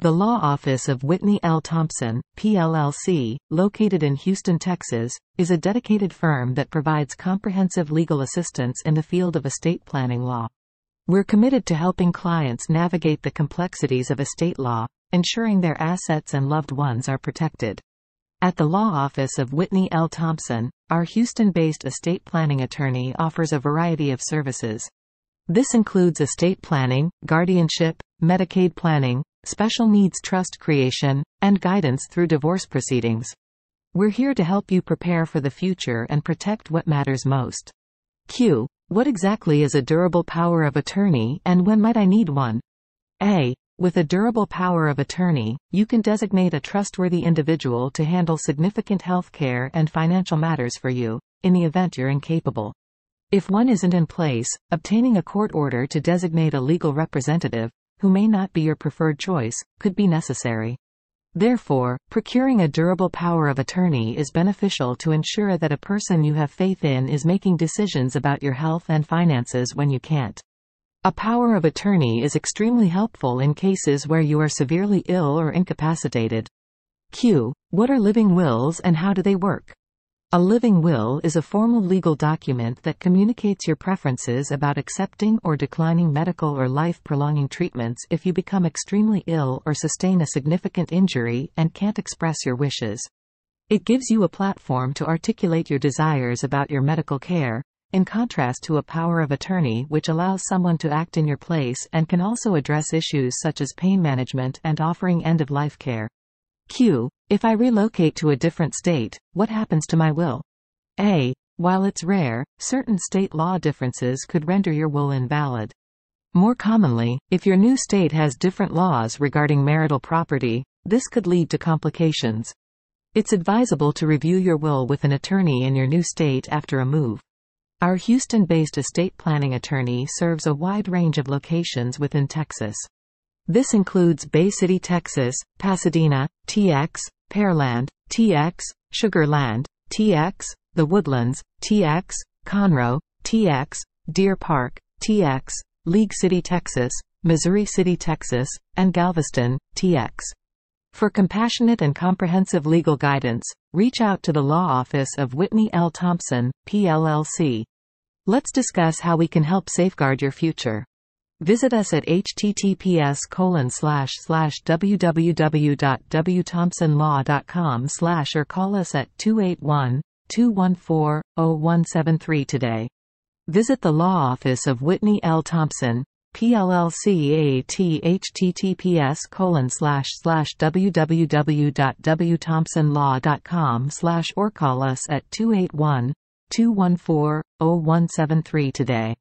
The law office of Whitney L. Thompson, PLLC, located in Houston, Texas, is a dedicated firm that provides comprehensive legal assistance in the field of estate planning law. We're committed to helping clients navigate the complexities of estate law, ensuring their assets and loved ones are protected. At the law office of Whitney L. Thompson, our Houston-based estate planning attorney offers a variety of services. This includes estate planning, guardianship, Medicaid planning, special needs trust creation, and guidance through divorce proceedings. We're here to help you prepare for the future and protect what matters most. Q. What exactly is a durable power of attorney and when might I need one? A. With a durable power of attorney, you can designate a trustworthy individual to handle significant health care and financial matters for you, in the event you're incapable. If one isn't in place, obtaining a court order to designate a legal representative, who may not be your preferred choice, could be necessary. Therefore, procuring a durable power of attorney is beneficial to ensure that a person you have faith in is making decisions about your health and finances when you can't. A power of attorney is extremely helpful in cases where you are severely ill or incapacitated. Q. What are living wills and how do they work? A living will is a formal legal document that communicates your preferences about accepting or declining medical or life-prolonging treatments if you become extremely ill or sustain a significant injury and can't express your wishes. It gives you a platform to articulate your desires about your medical care, in contrast to a power of attorney which allows someone to act in your place and can also address issues such as pain management and offering end-of-life care. Q. If I relocate to a different state, what happens to my will? A. While it's rare, certain state law differences could render your will invalid. More commonly, if your new state has different laws regarding marital property, this could lead to complications. It's advisable to review your will with an attorney in your new state after a move. Our Houston-based estate planning attorney serves a wide range of locations within Texas. This includes Bay City, Texas, Pasadena, TX, Pearland, TX, Sugar Land, TX, The Woodlands, TX, Conroe, TX, Deer Park, TX, League City, Texas, Missouri City, Texas, and Galveston, TX. For compassionate and comprehensive legal guidance, reach out to the law office of Whitney L. Thompson, PLLC. Let's discuss how we can help safeguard your future. Visit us at https colon slash slash www.wthompsonlaw.com slash or call us at 281-214-0173 today. Visit the law office of Whitney L. Thompson, PLLC at https colon slash slash www.wthompsonlaw.com slash or call us at 281 214 0173 today.